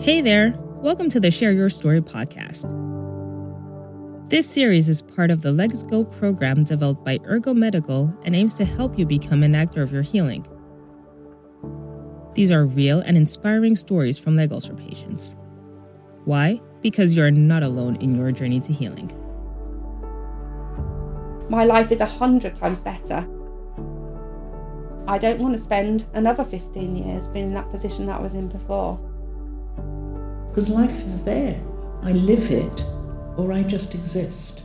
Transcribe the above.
Hey there, welcome to the Share Your Story podcast. This series is part of the Legs Go program developed by Urgo Medical and aims to help you become an actor of your healing. These are real and inspiring stories from leg ulcer patients. Why? Because you're not alone in your journey to healing. My life is a hundred times better. I don't want to spend another 15 years being in that position that I was in before. Because life is there. I live it or I just exist.